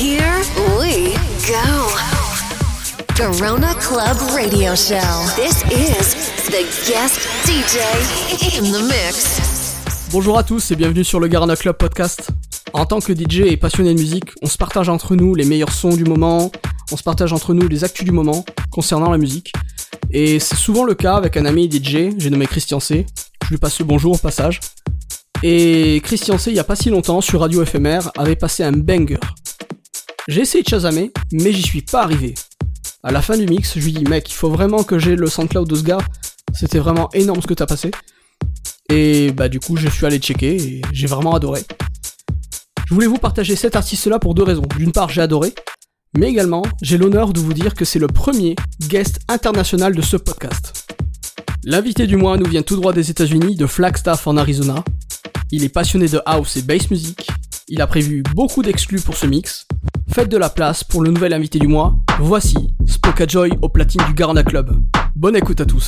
Here we go. Corona Club Radio Show. This is the guest DJ in the mix. Bonjour à tous et bienvenue sur le Garana Club Podcast. En tant que DJ et passionné de musique, on se partage entre nous les meilleurs sons du moment, on se partage entre nous les actus du moment concernant la musique. Et c'est souvent le cas avec un ami DJ, j'ai nommé Christian C. Je lui passe le bonjour au passage. Et Christian C, il y a pas si longtemps, sur Radio FMR, avait passé un banger. J'ai essayé de chasamer, mais j'y suis pas arrivé. À la fin du mix, je lui dis, mec, il faut vraiment que j'ai le SoundCloud de ce gars. C'était vraiment énorme ce que t'as passé. Et bah du coup, je suis allé checker et j'ai vraiment adoré. Je voulais vous partager cet artiste-là pour deux raisons. D'une part, j'ai adoré, mais également, j'ai l'honneur de vous dire que c'est le premier guest international de ce podcast. L'invité du mois nous vient tout droit des États-Unis, de Flagstaff en Arizona. Il est passionné de house et bass music. Il a prévu beaucoup d'exclus pour ce mix. Faites de la place pour le nouvel invité du mois. Voici Spoka Joy au platine du Garanda Club. Bonne écoute à tous.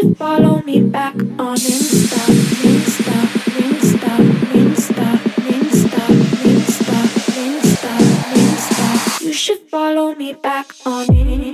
should follow me back on Insta, Insta, Insta, Insta, Insta, Insta, Insta, Insta. You should follow me back on Insta.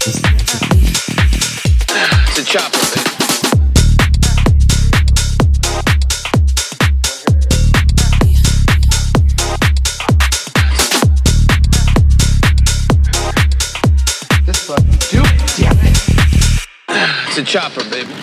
It's a chopper. It's a chopper, baby.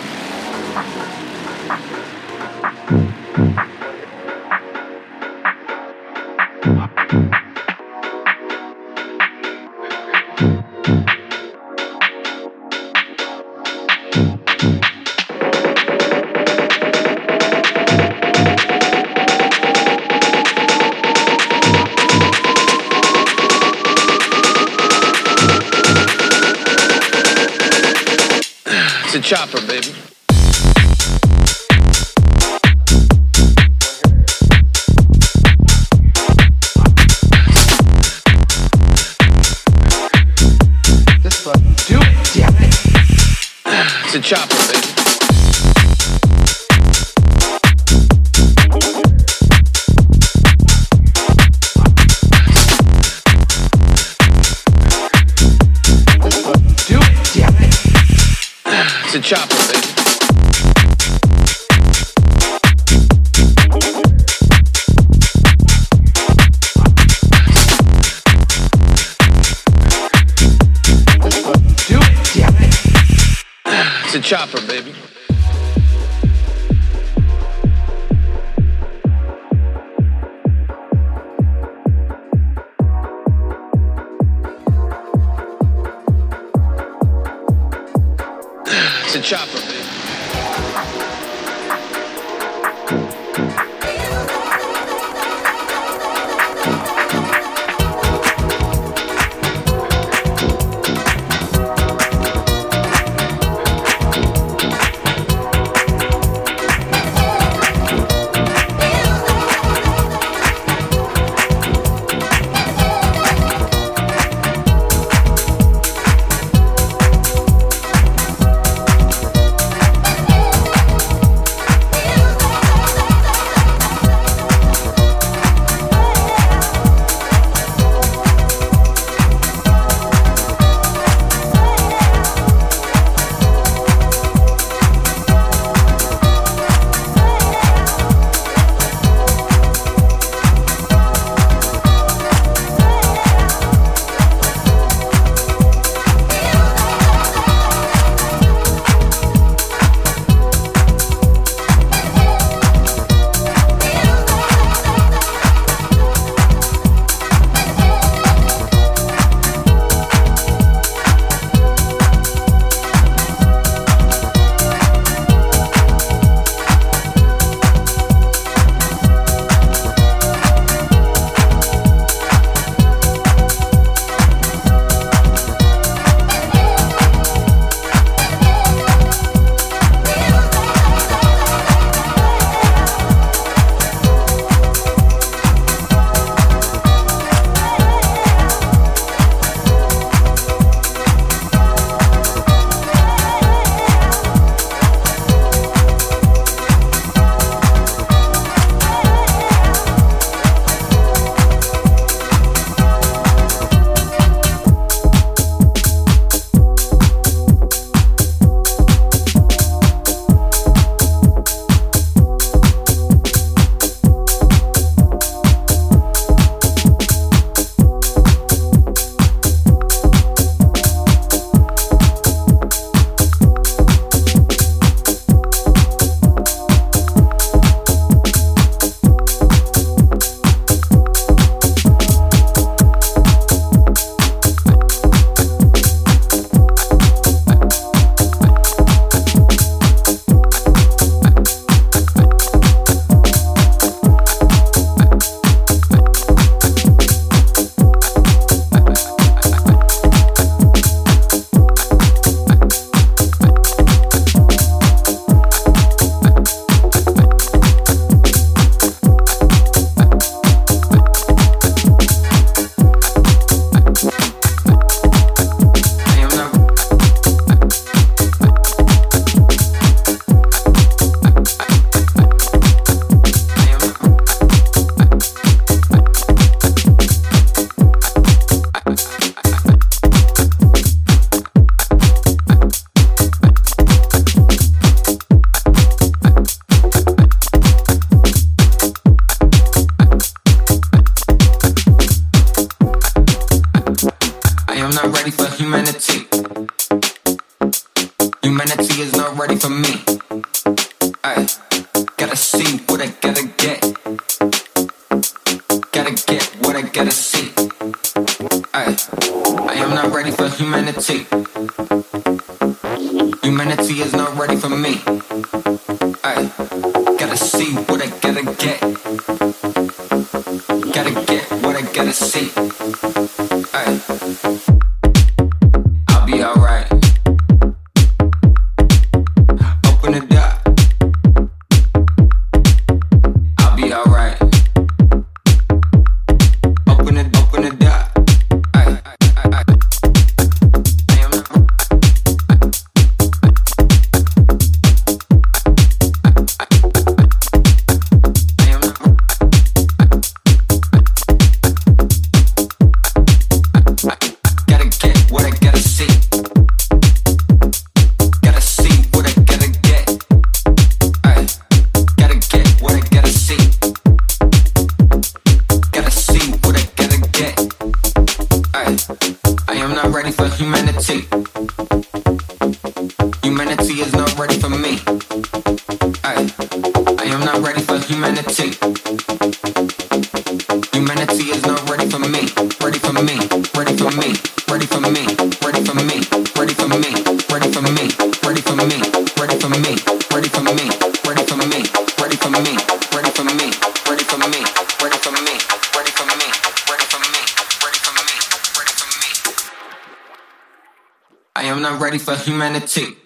not ready for humanity. Humanity is not ready for me. fighting for humanity.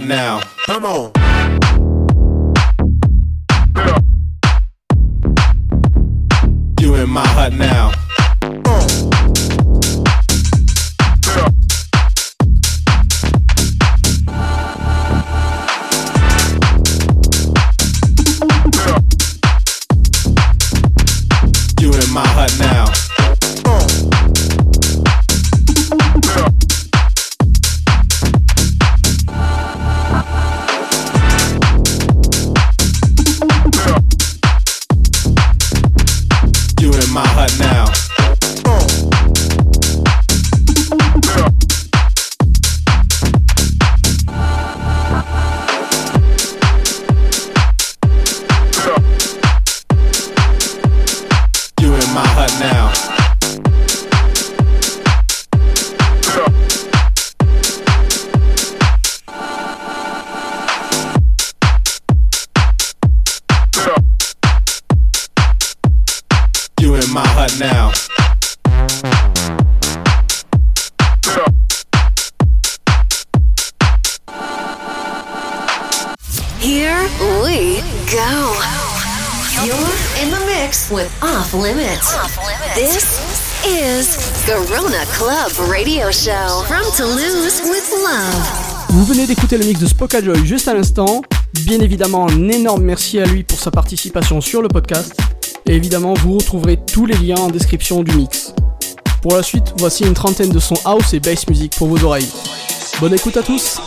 not now. Le mix de Spokajoy juste à l'instant. Bien évidemment, un énorme merci à lui pour sa participation sur le podcast. Et évidemment, vous retrouverez tous les liens en description du mix. Pour la suite, voici une trentaine de sons house et bass music pour vos oreilles. Bonne écoute à tous!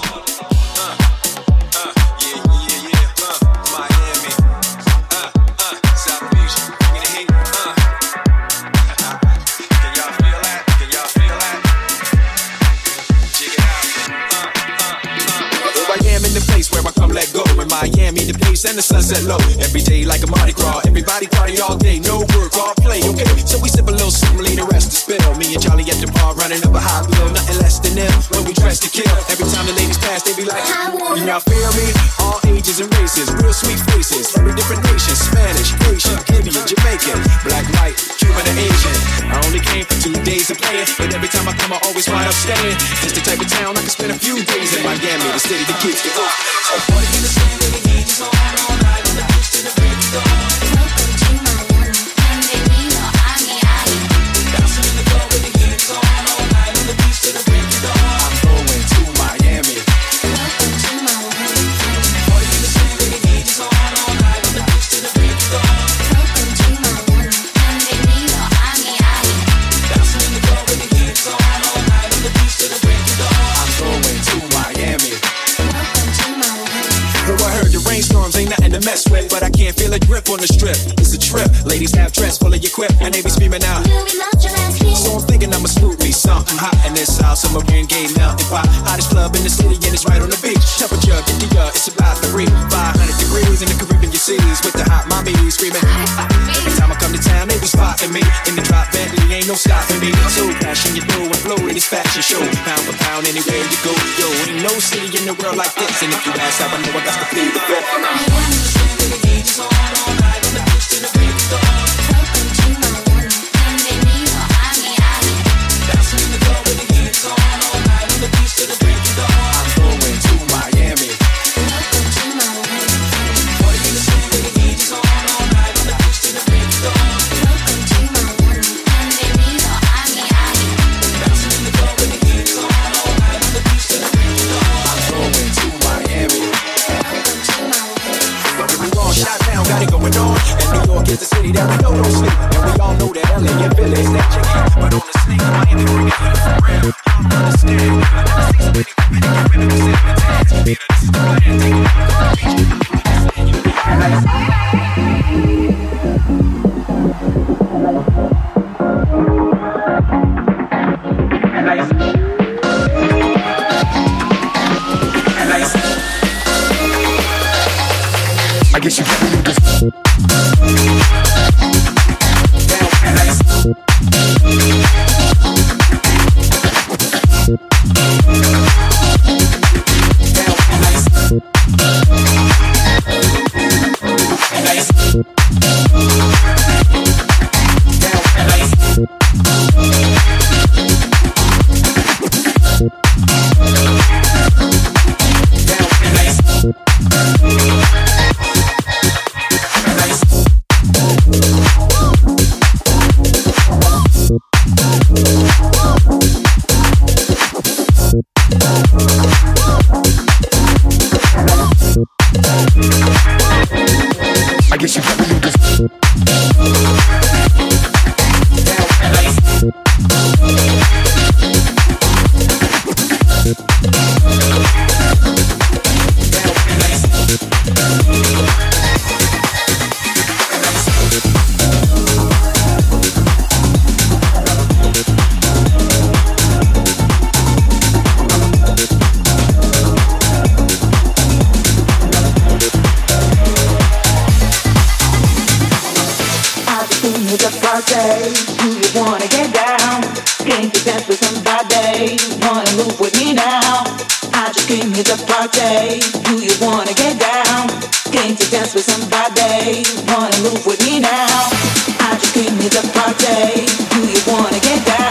The pace and the sunset low. Every day like a Mardi Gras. Everybody party all day, no work, all play. Okay, so we sip a little something, the rest to spill. Me and Charlie at the bar running up a high bill, nothing less than them. When we dress to kill, every time the ladies pass, they be like, You y'all feel me? All ages and races, real sweet faces, every different nation. Spanish, Haitian, Indian, Jamaican, black, white, Cuban, and Asian. I only came for two days of playing, but every time I come, I always wind up staying. It's the type of town I can spend a few days in Miami, the city that keeps me you go, yo, ain't no city in the world like this. And if you ask how I know, I got to feel the best. Wanna move with me now? I just came here to party. Do you wanna get down? Came to dance with somebody. Wanna move with me now? I just came here to party. Do you wanna get down?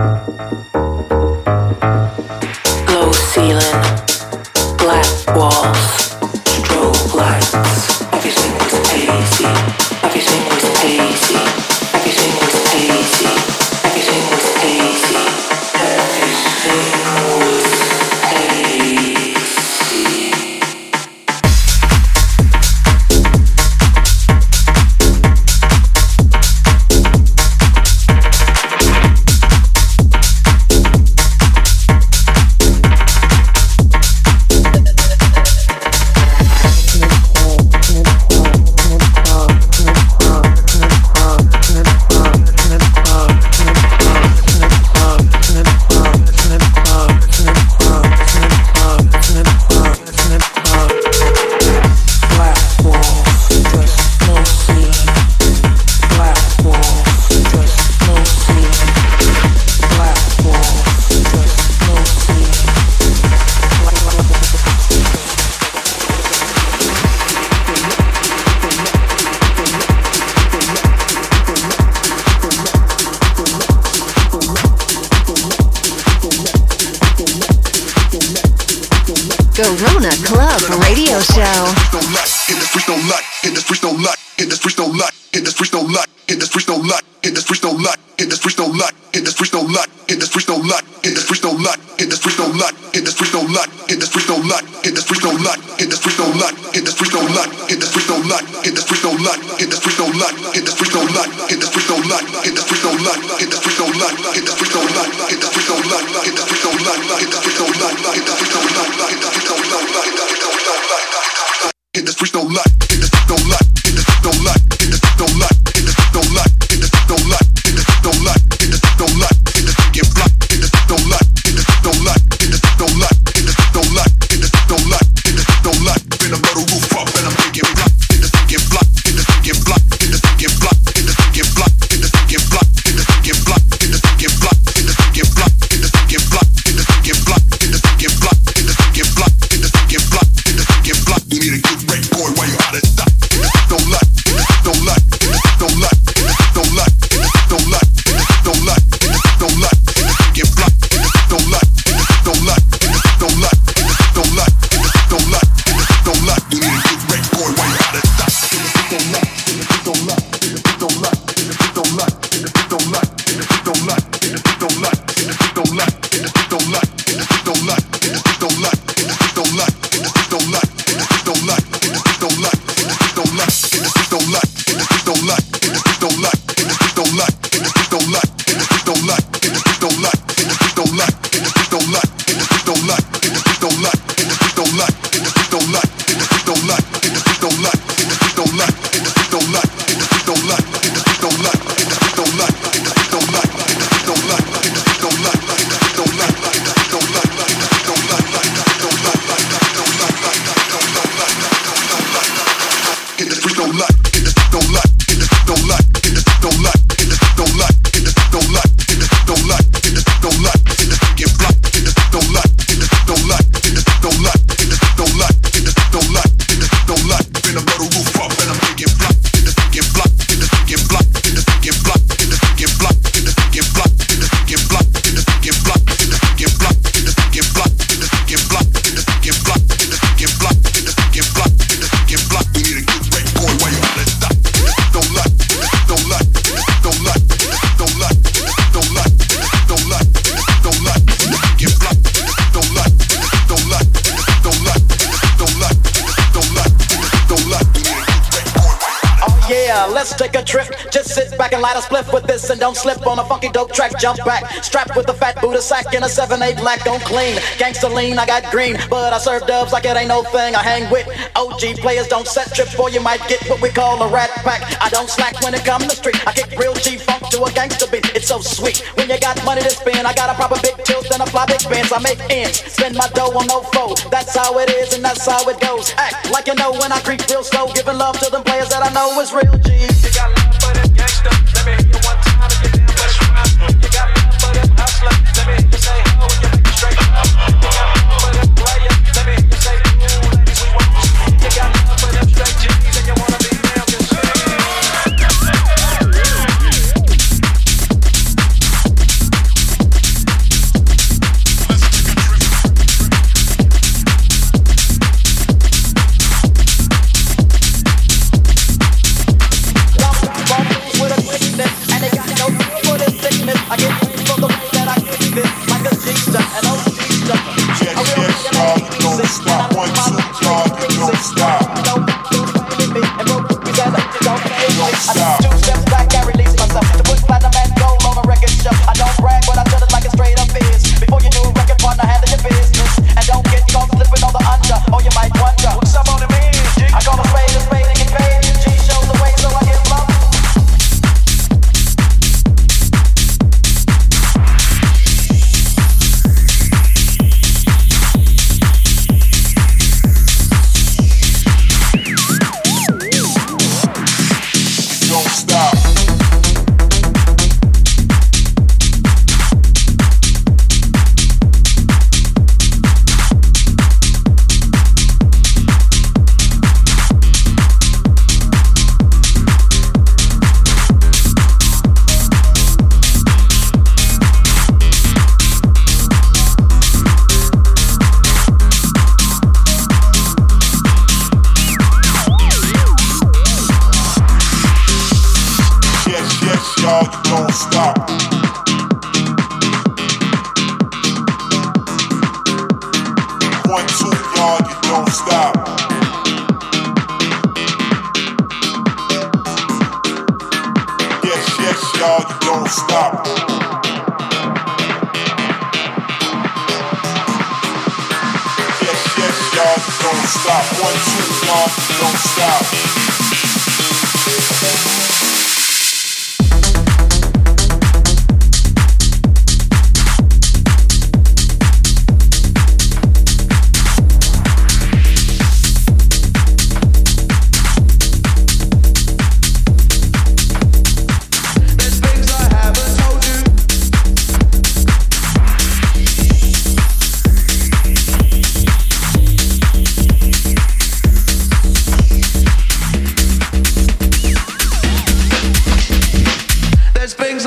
Don't slip on a funky dope track, jump back. Strapped with a fat Buddha sack and a 7-8 black on clean. Gangsta lean, I got green, but I serve dubs like it ain't no thing. I hang with OG players, don't set trips or you might get what we call a rat pack. I don't slack when it come to street. I kick real G-funk a gangsta beat. It's so sweet. When you got money to spend, I got a proper big tilt and a fly big bands. I make ends, spend my dough on no foe. That's how it is and that's how it goes. Act like you know when I creep real slow, giving love to them players that I know is real G. You got love for let me hear you one time.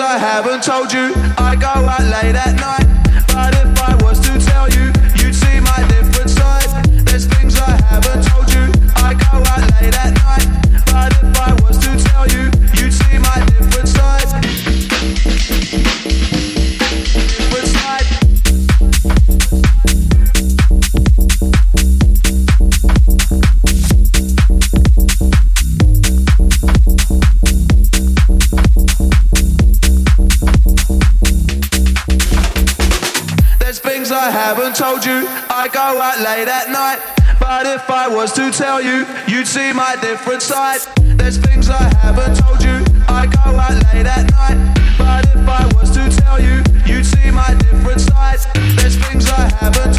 I haven't told you. I go out late at night, but if I was to tell you, you'd see my different side. There's things I haven't told you. I go out late at night, but go out late at night. But if I was to tell you, you'd see my different side. There's things I haven't told you. I go out late at night. But if I was to tell you, you'd see my different side. There's things I haven't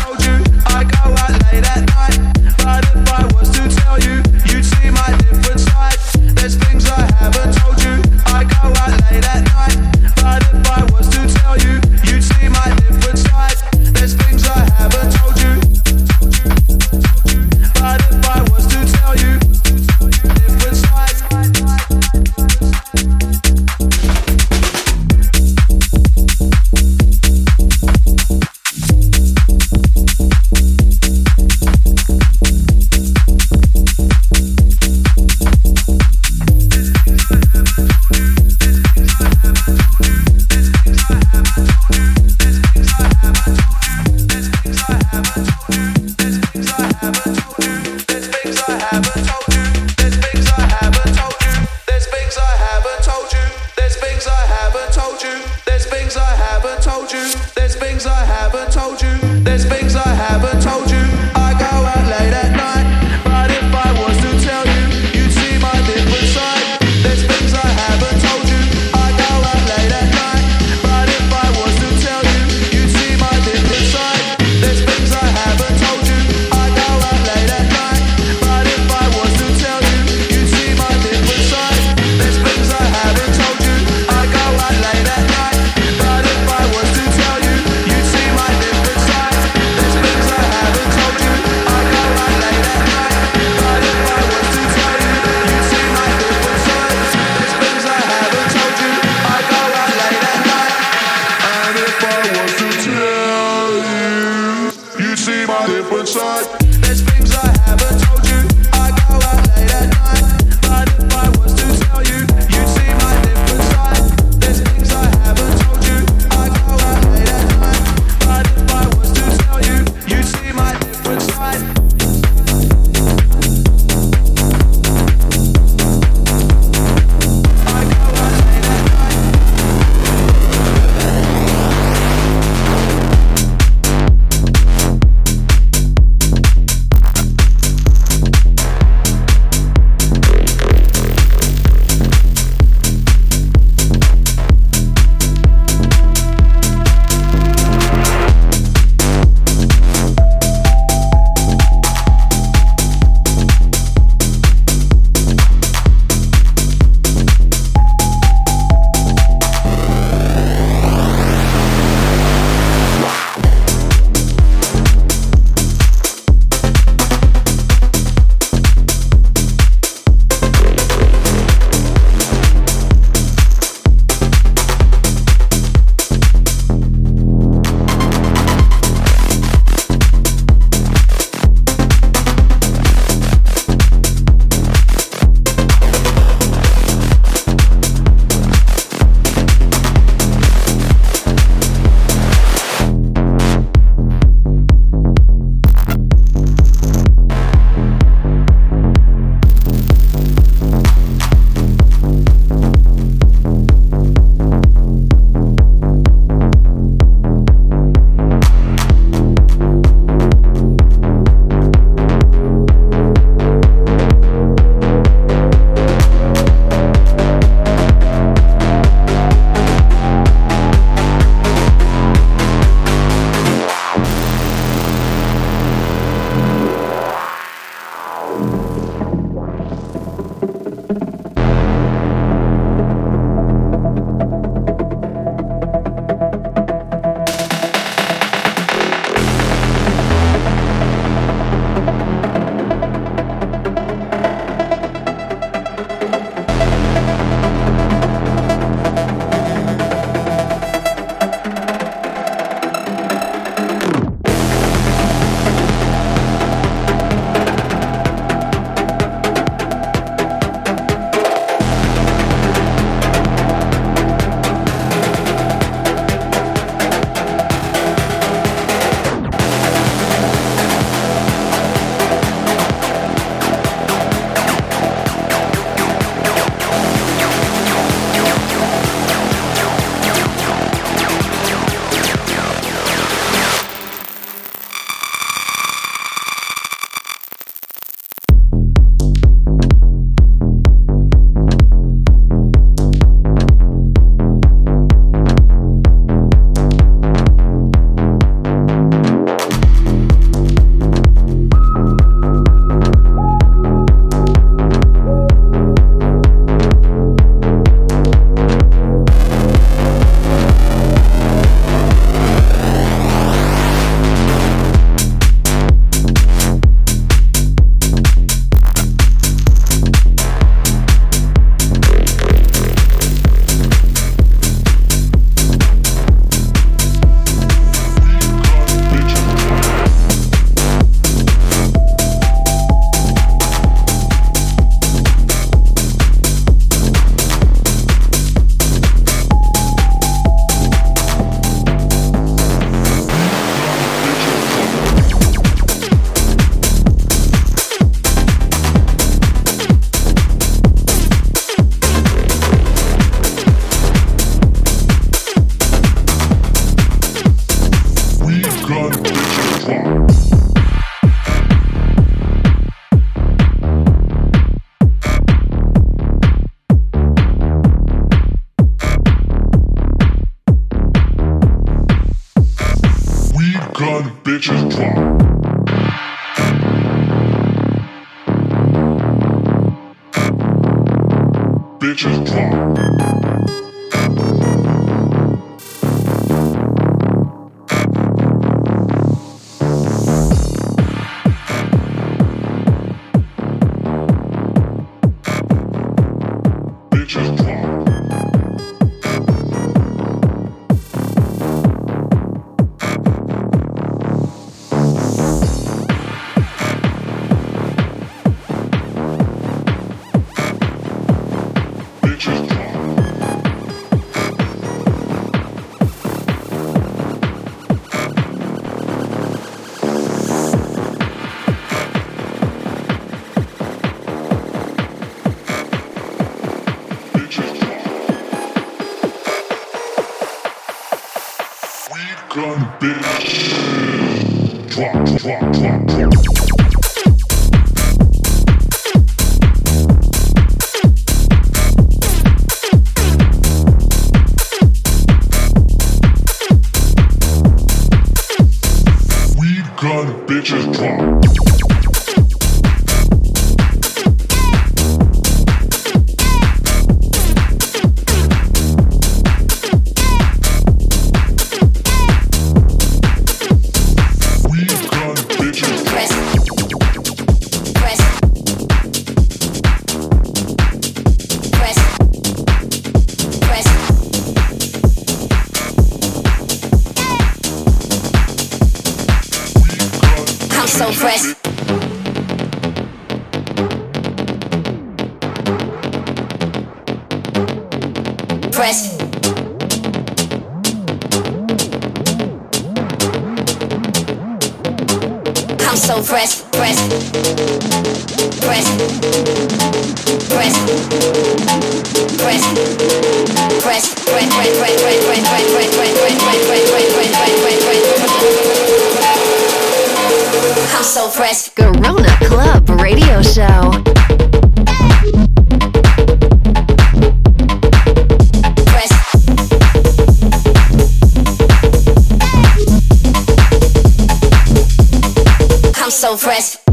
so fresh.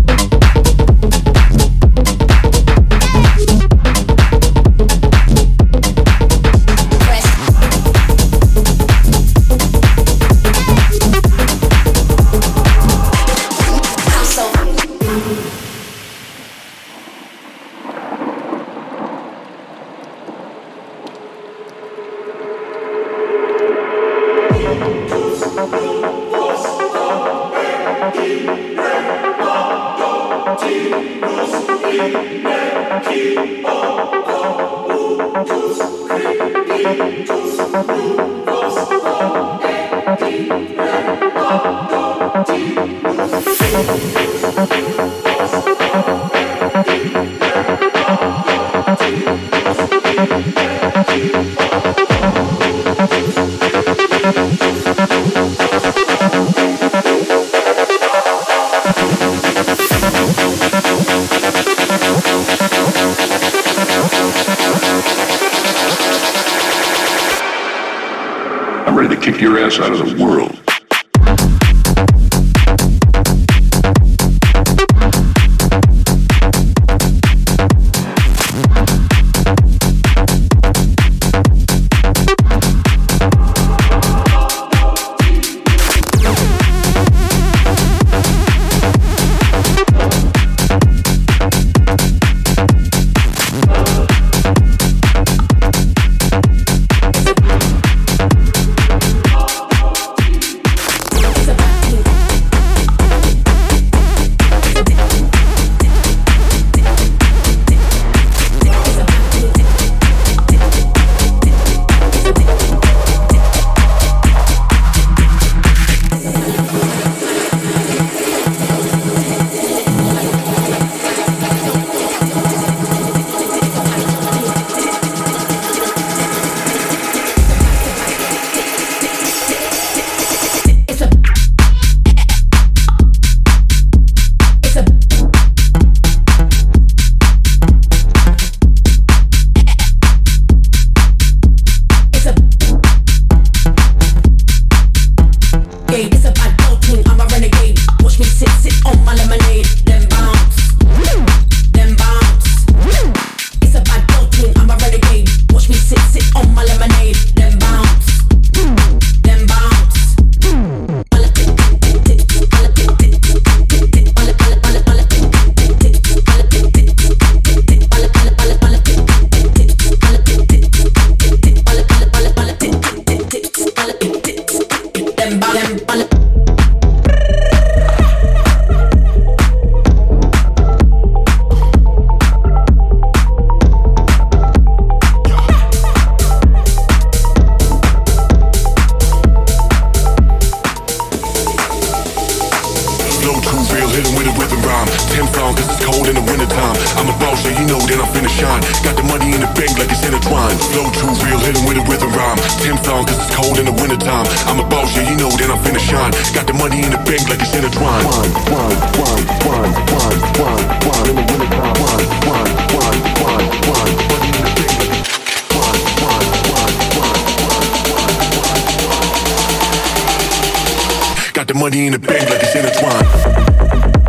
out of the world. rhymes, real hitting with a rhythm rhyme. Ten songs, cause it's cold in the wintertime. I'm a boss, yeah, you know that I'm finna shine. Got the money in the bank like it's intertwined. Flow true, real hitting with a rhythm rhyme. Ten songs, cause it's cold in the wintertime. I'm a boss, yeah, you know that I'm finna shine. Got the money in the bank like it's intertwined. Wine, Got the money in the bank like it's intertwined.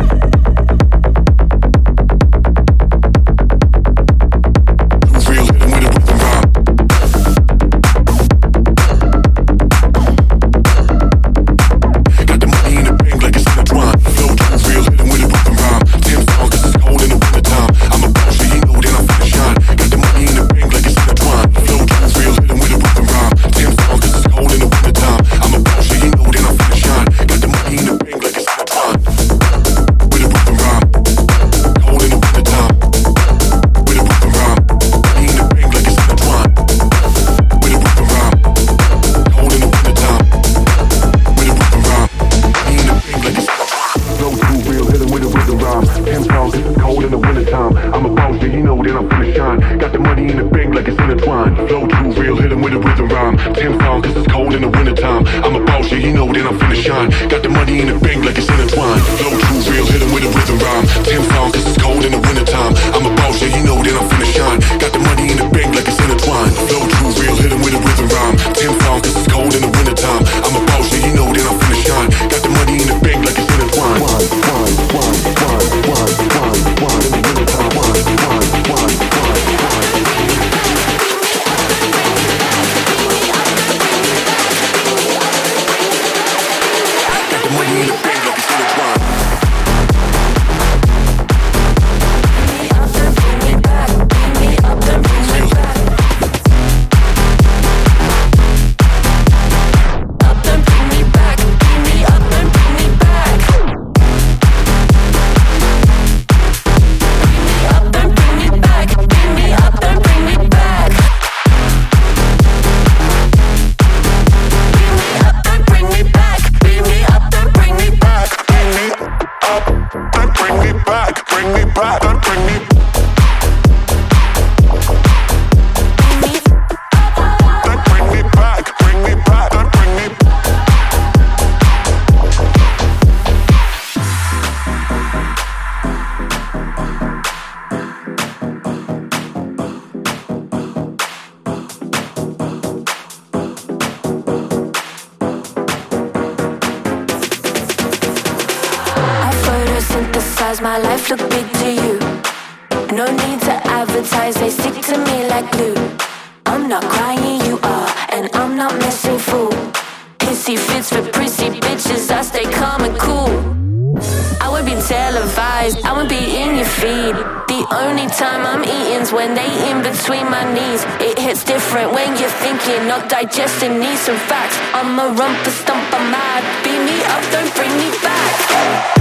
televised. I won't be in your feed. The only time I'm eating's when they in between my knees. It hits different when you're thinking, not digesting. Need some facts. I'm a rumpus, stump, I'm mad. Beat me up, don't bring me back.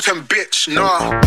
Molten bitch, nah.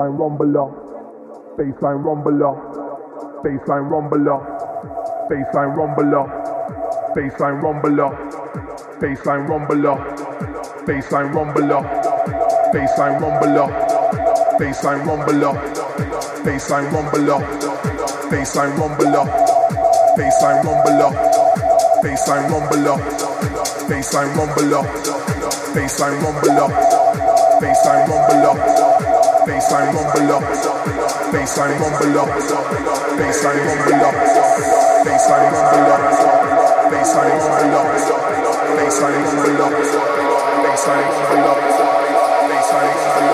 Baseline rumbler, baseline rumbler, baseline rumbler, baseline rumbler, baseline rumbler, baseline rumbler, baseline rumbler, baseline rumbler, baseline rumbler, baseline rumbler, baseline rumbler, baseline rumbler, baseline rumbler, baseline rumbler, baseline rumbler, baseline rumbler, baseline rumble up, baseline rumble up, baseline rumble up, baseline rumble up, baseline rumble up, baseline rumble up, baseline rumble up, baseline rumble up.